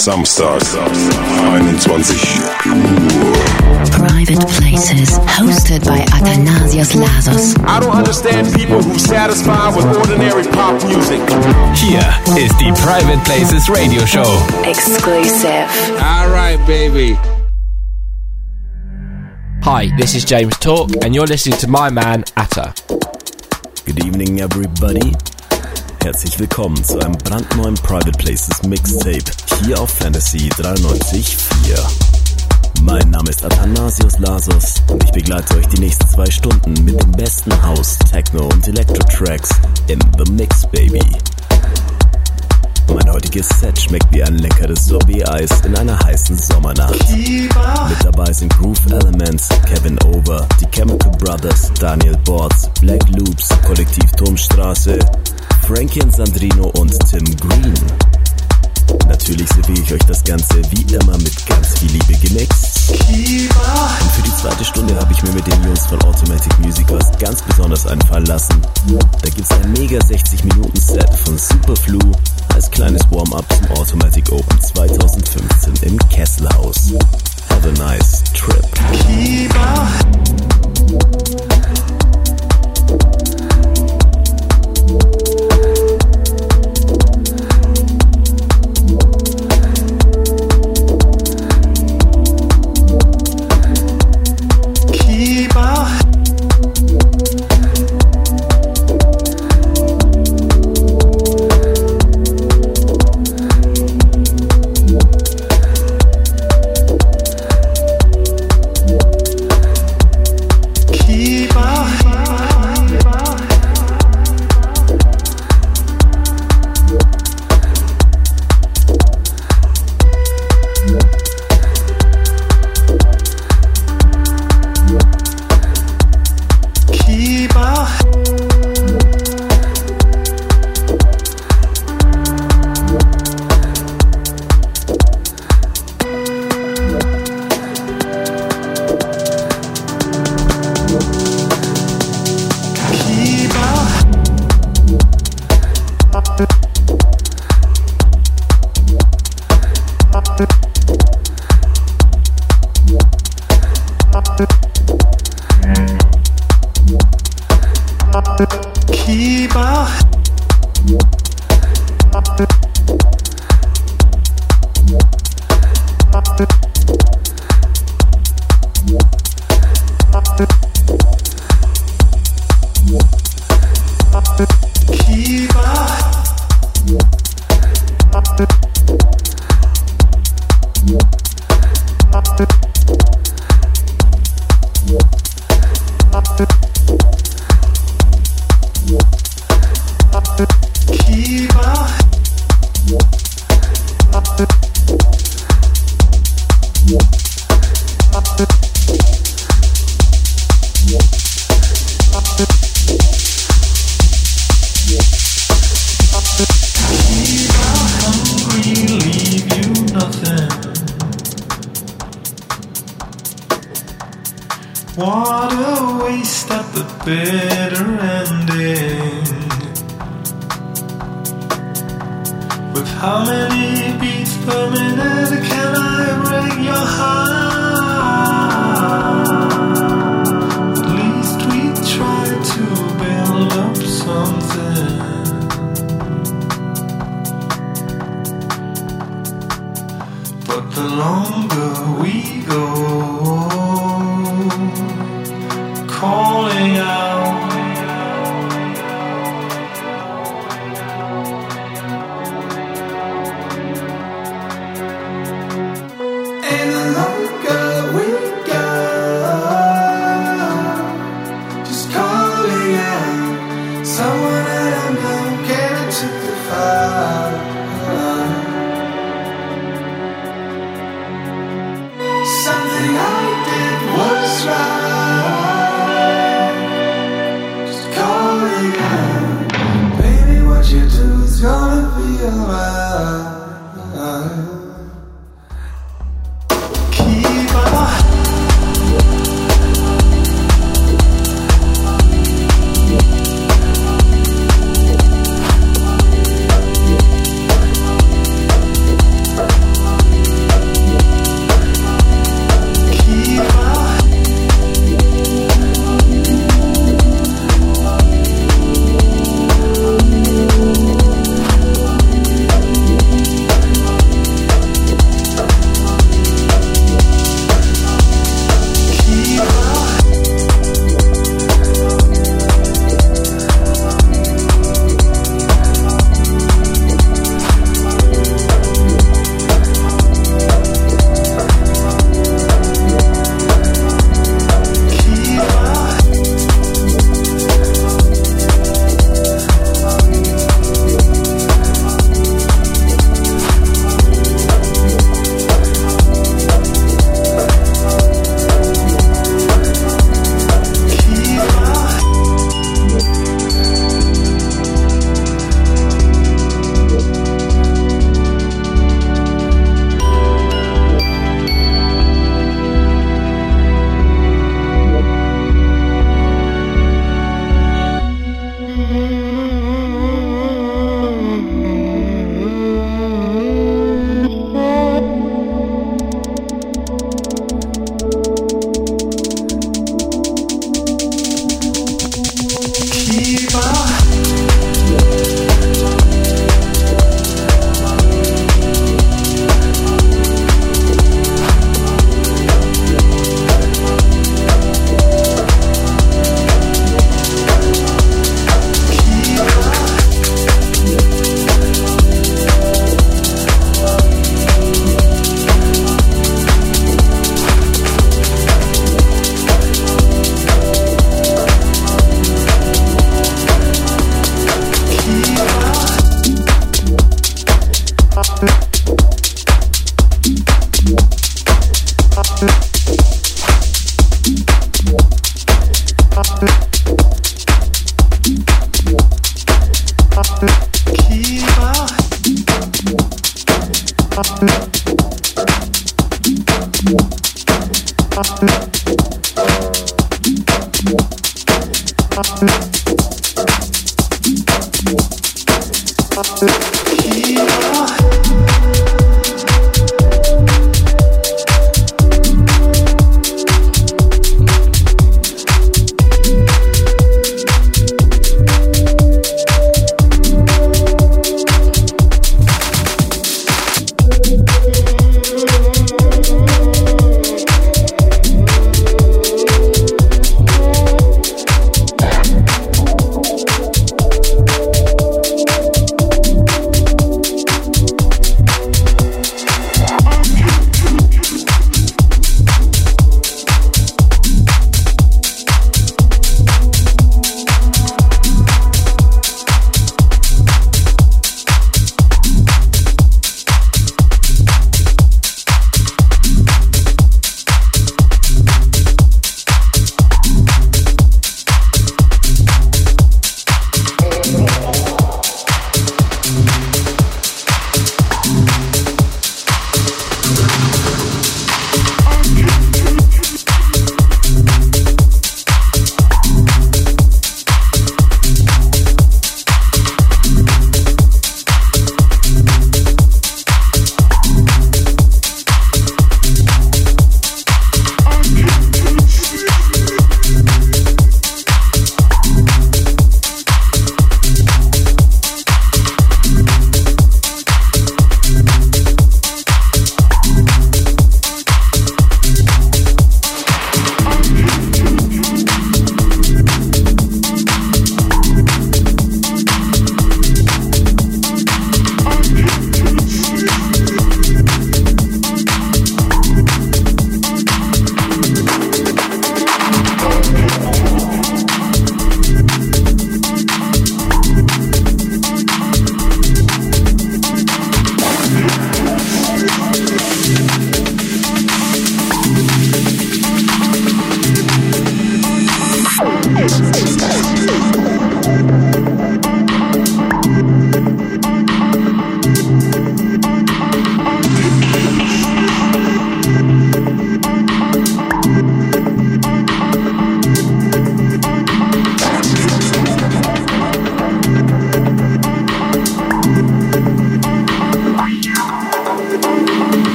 Samstag, 21 Uhr. Private Places, hosted by Athanasios Lasos. I don't understand people who satisfy with ordinary pop music. Here is the Private Places radio show. Exclusive. All right, baby. Hi, this is James Talk, and you're listening to my man Atta. Good evening, everybody. Herzlich willkommen zu einem brandneuen Private Places Mixtape hier auf Fantasy 93.4. Mein Name ist Athanasios Lasos und ich begleite euch die nächsten zwei Stunden mit den besten House, Techno und Electro-Tracks in The Mix, Baby. Mein heutiges Set schmeckt wie ein leckeres Sorbet-Eis in einer heißen Sommernacht. Mit dabei sind Groove Elements, Kevin Over, die Chemical Brothers, Daniel Bords, Black Loops, Kollektiv Turmstraße, Frankie und Sandrino und Tim Green. Natürlich serviere ich euch das Ganze wie immer mit ganz viel Liebe gemixt. Und für die zweite Stunde habe ich mir mit den Jungs von Automatic Music was ganz besonders einfallen lassen. Da gibt's ein mega 60 Minuten Set von Superflu als kleines Warm-up zum Automatic Open 2015 im Kesselhaus. Have a nice trip. What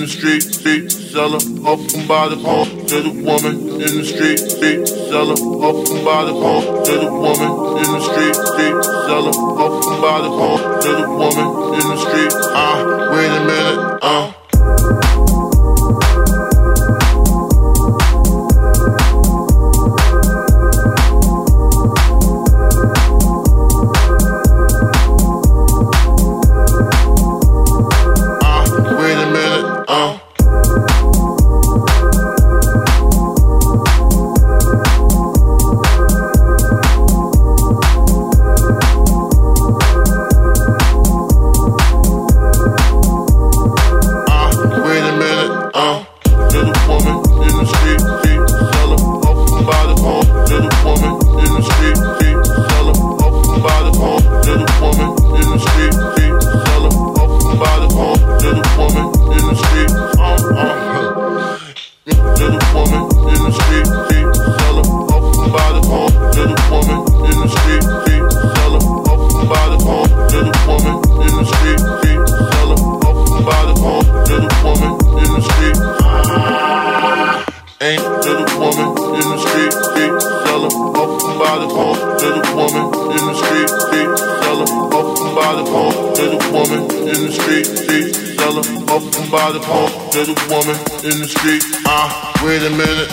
the street, street seller, up and by the home to the woman in the street, street seller, up and by the home to the woman in the street, street seller, up and by the home to the woman in the street. Ah, uh, wait a minute, ah. Uh. In the street, ah, uh, wait a minute,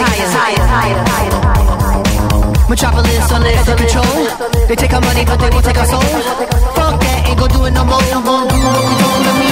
us higher. Metropolis on left control. They take our money, but they won't take our soul. Fuck that, ain't gon' do it no more. Won't do what we do to.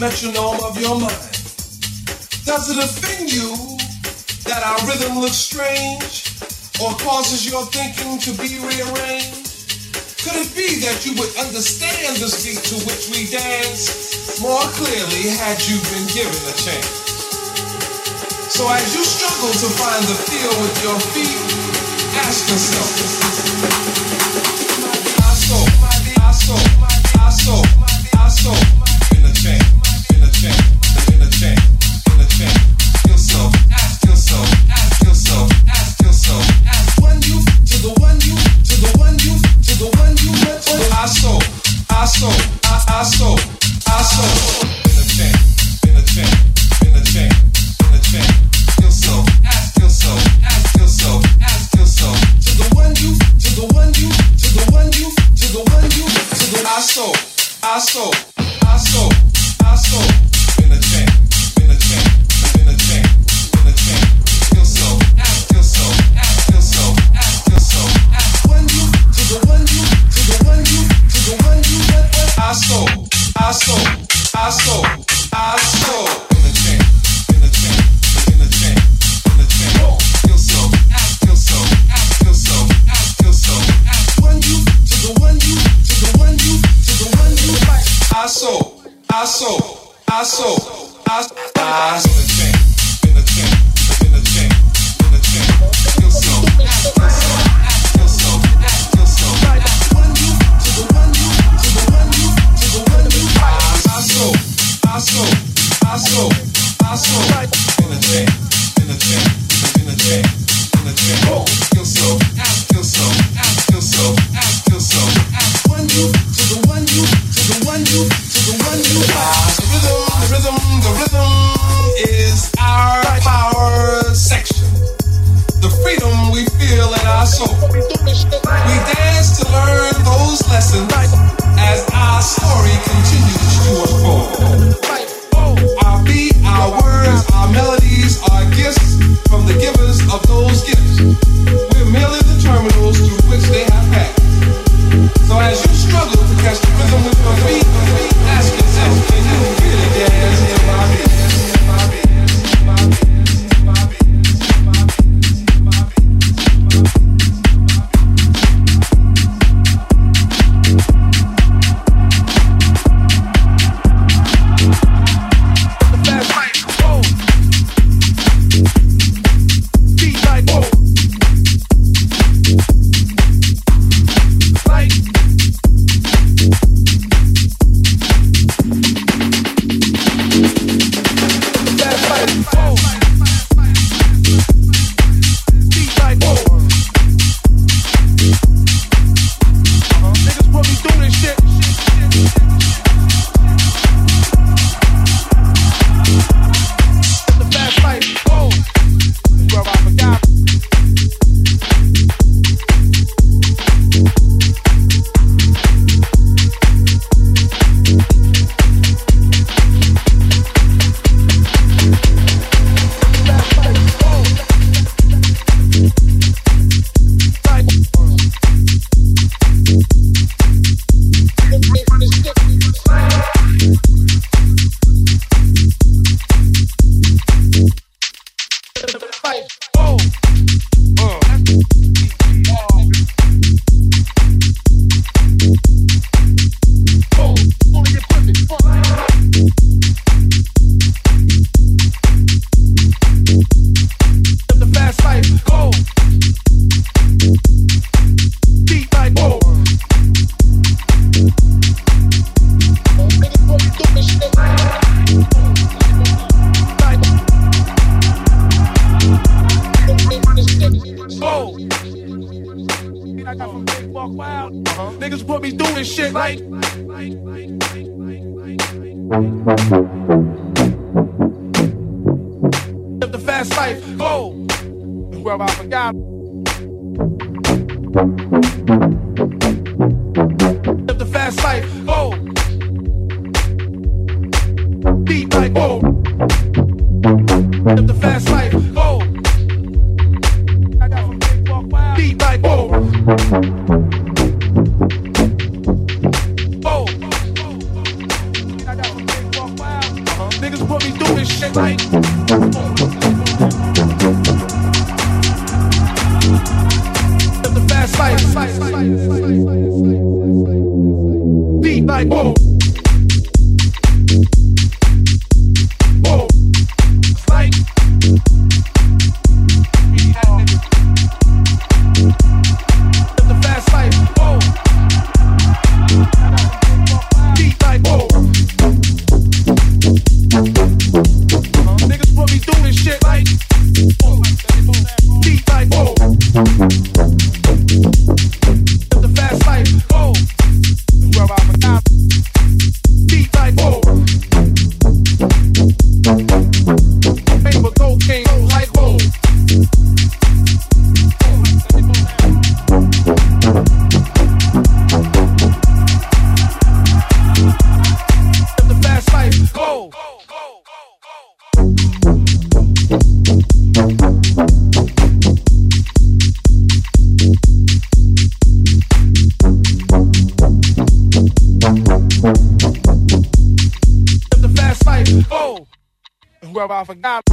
metronome of your mind. Does it offend you that our rhythm looks strange or causes your thinking to be rearranged? Could it be that you would understand the beat to which we dance more clearly had you been given a chance? So as you struggle to find the feel with your feet, ask yourself, my my my my. I forgot.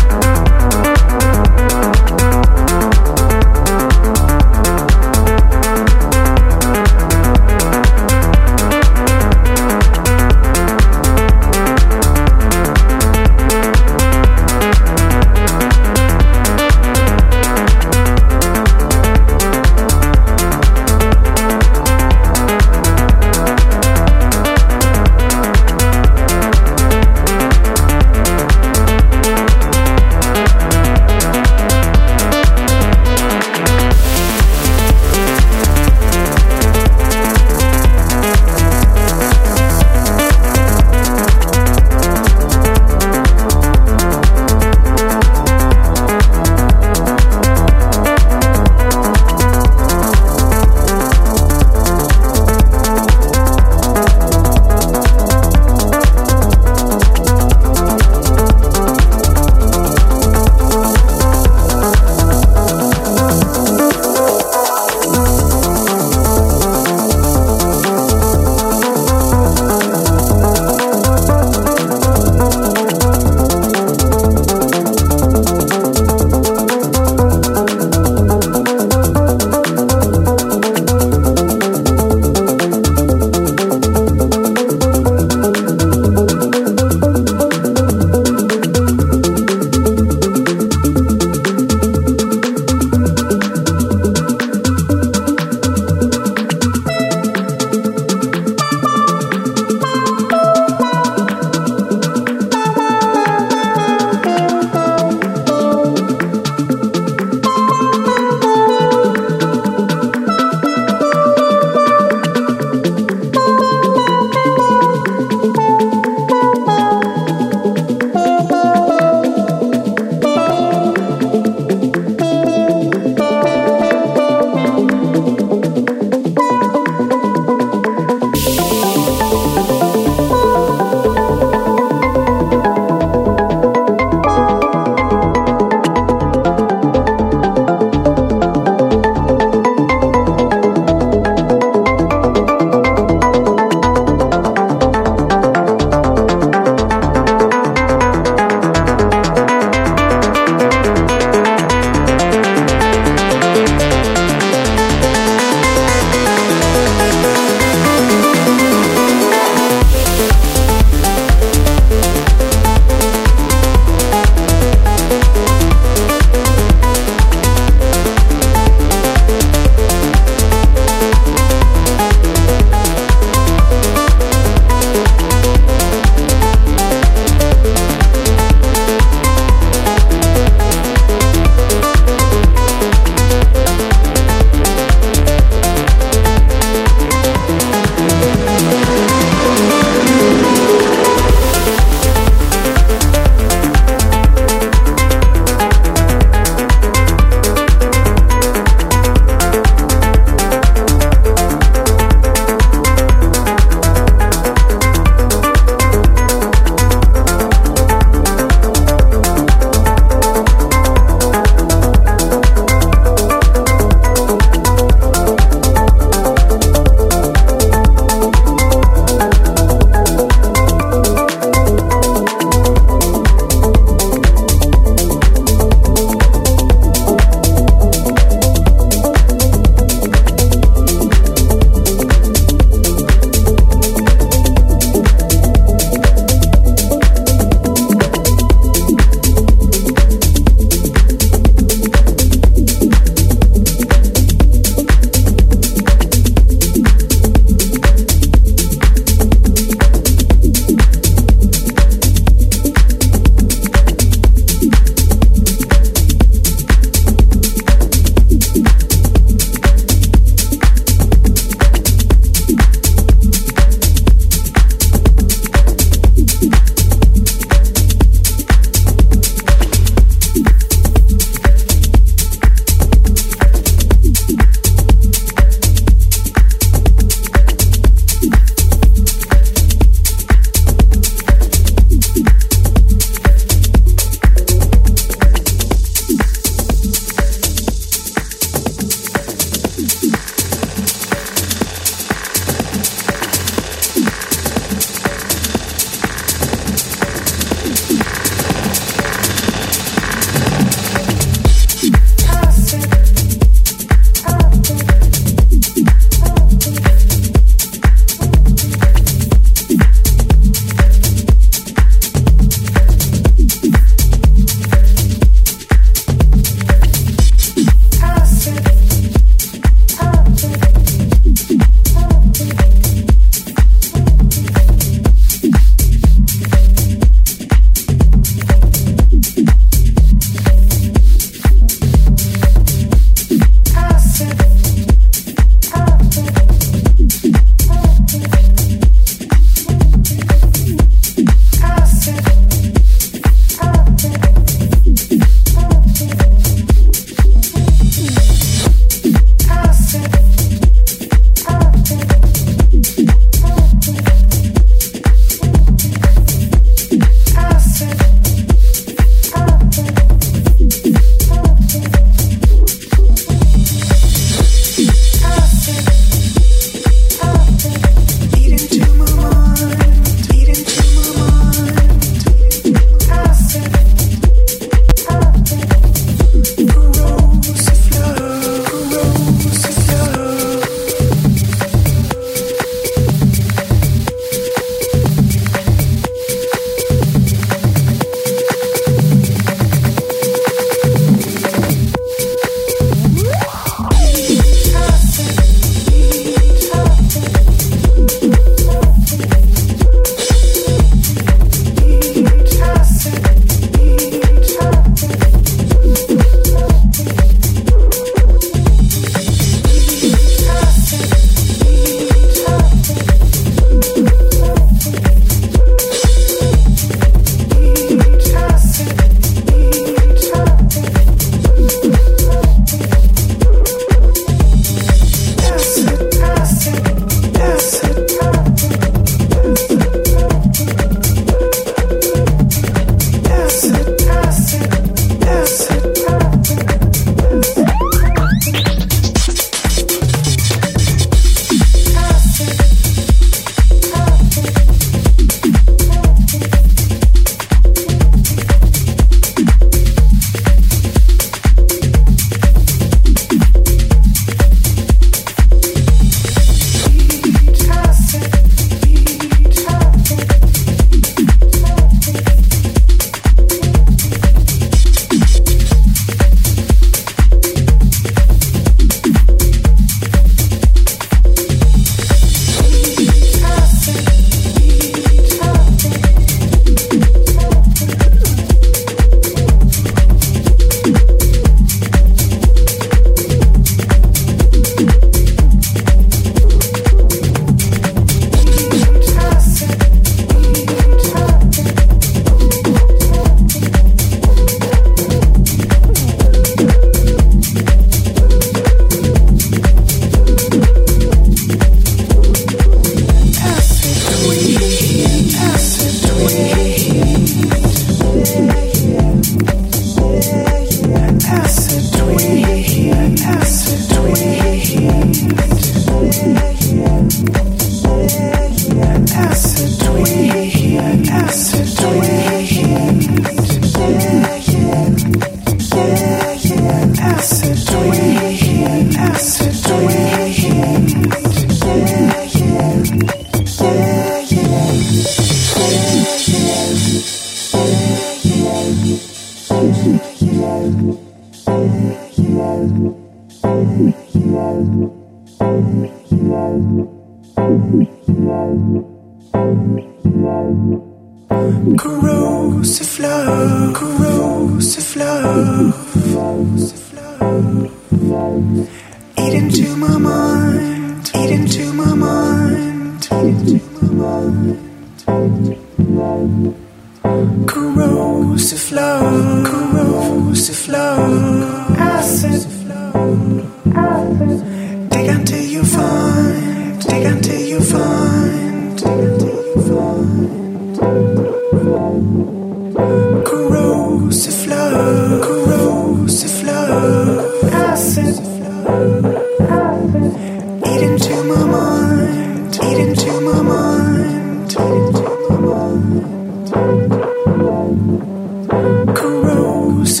James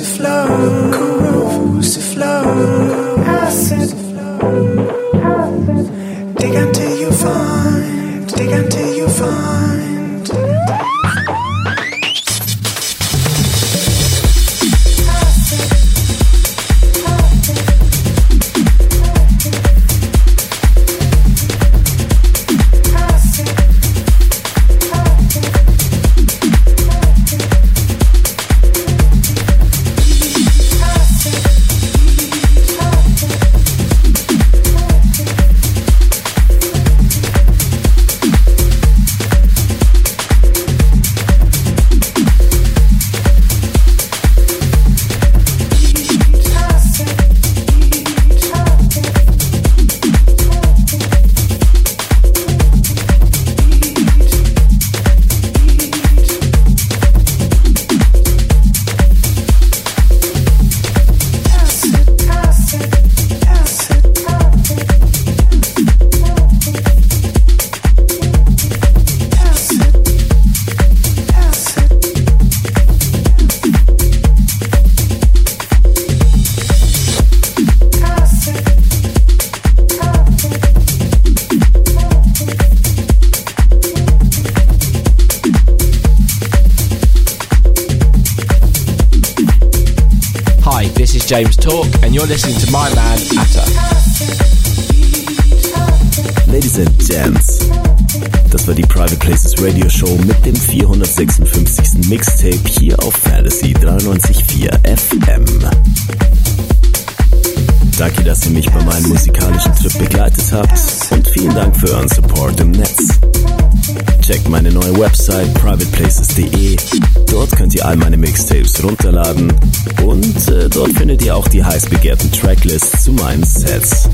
Sets.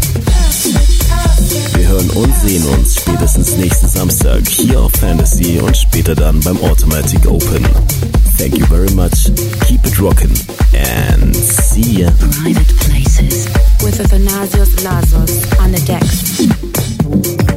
Wir hören und sehen uns spätestens nächsten Samstag hier auf Fantasy und später dann beim Automatic Open. Thank you very much. Keep it rockin' and see ya. Private places with Athanasios Lazos on the decks.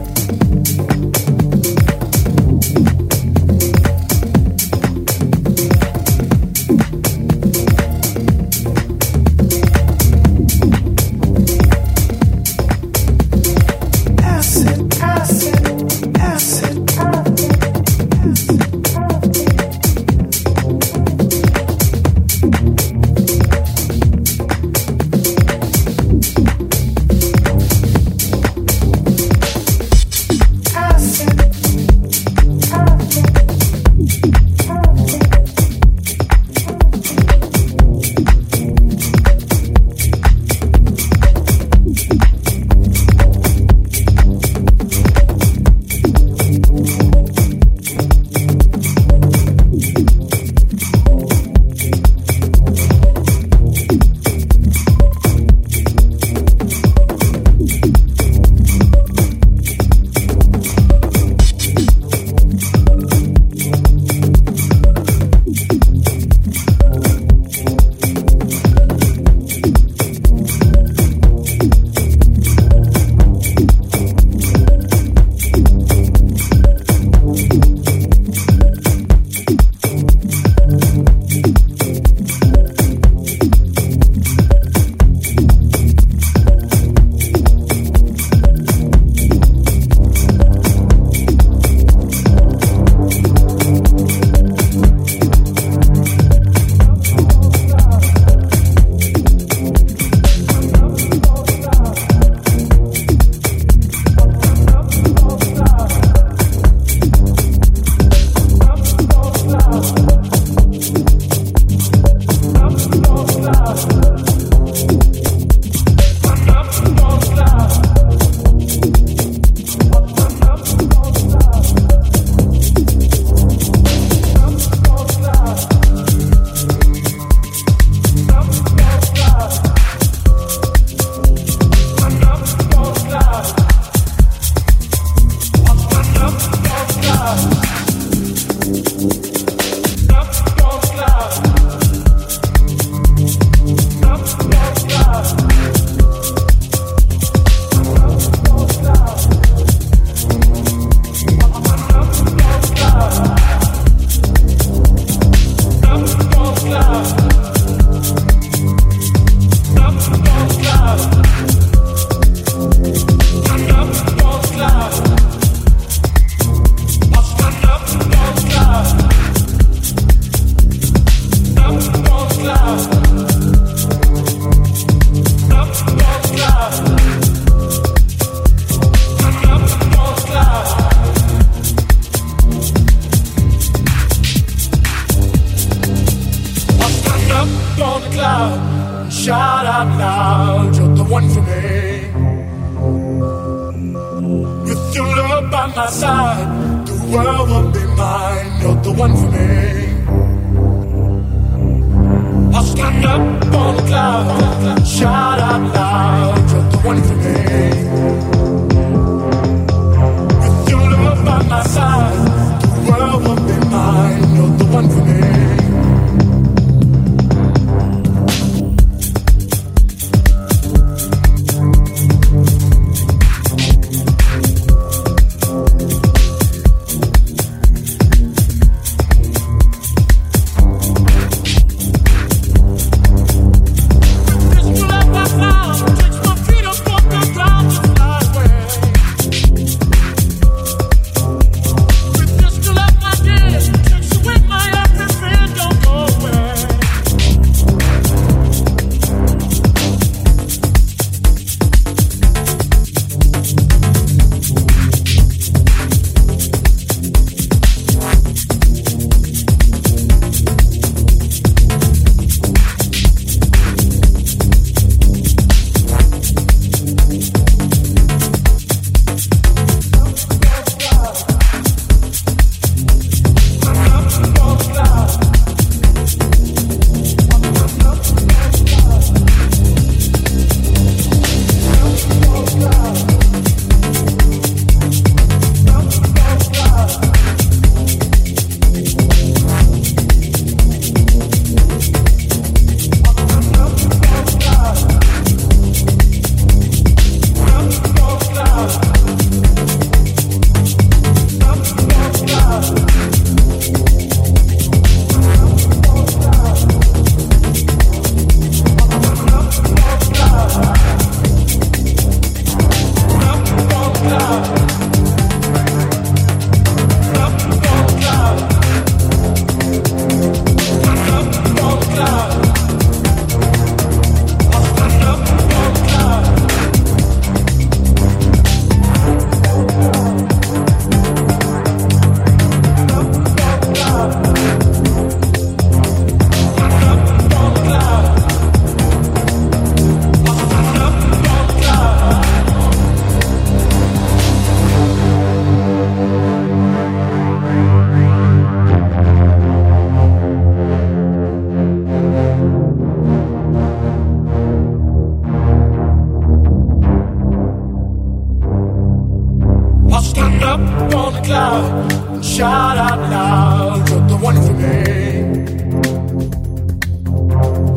I'll up on the cloud and shout out loud, you're the one for me.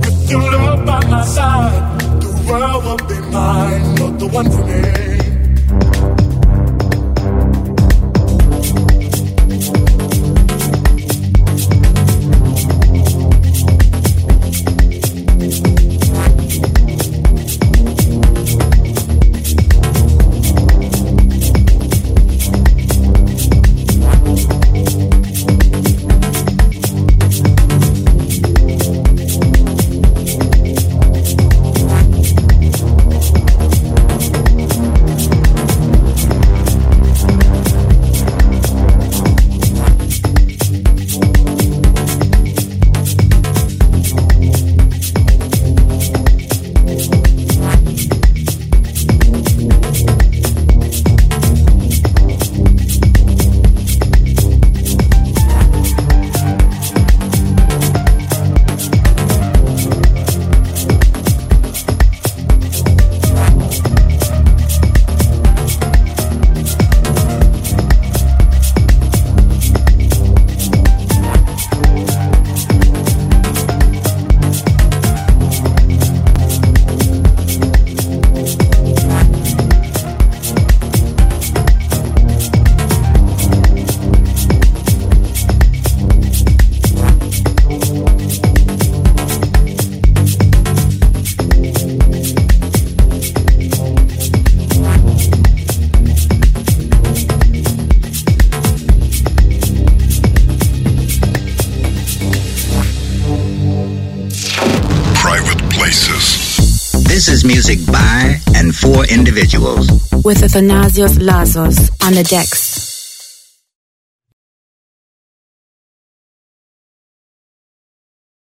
With your love by my side, the world will be mine, you're the one for me. Individuals. With Athanasios Lasos on the decks.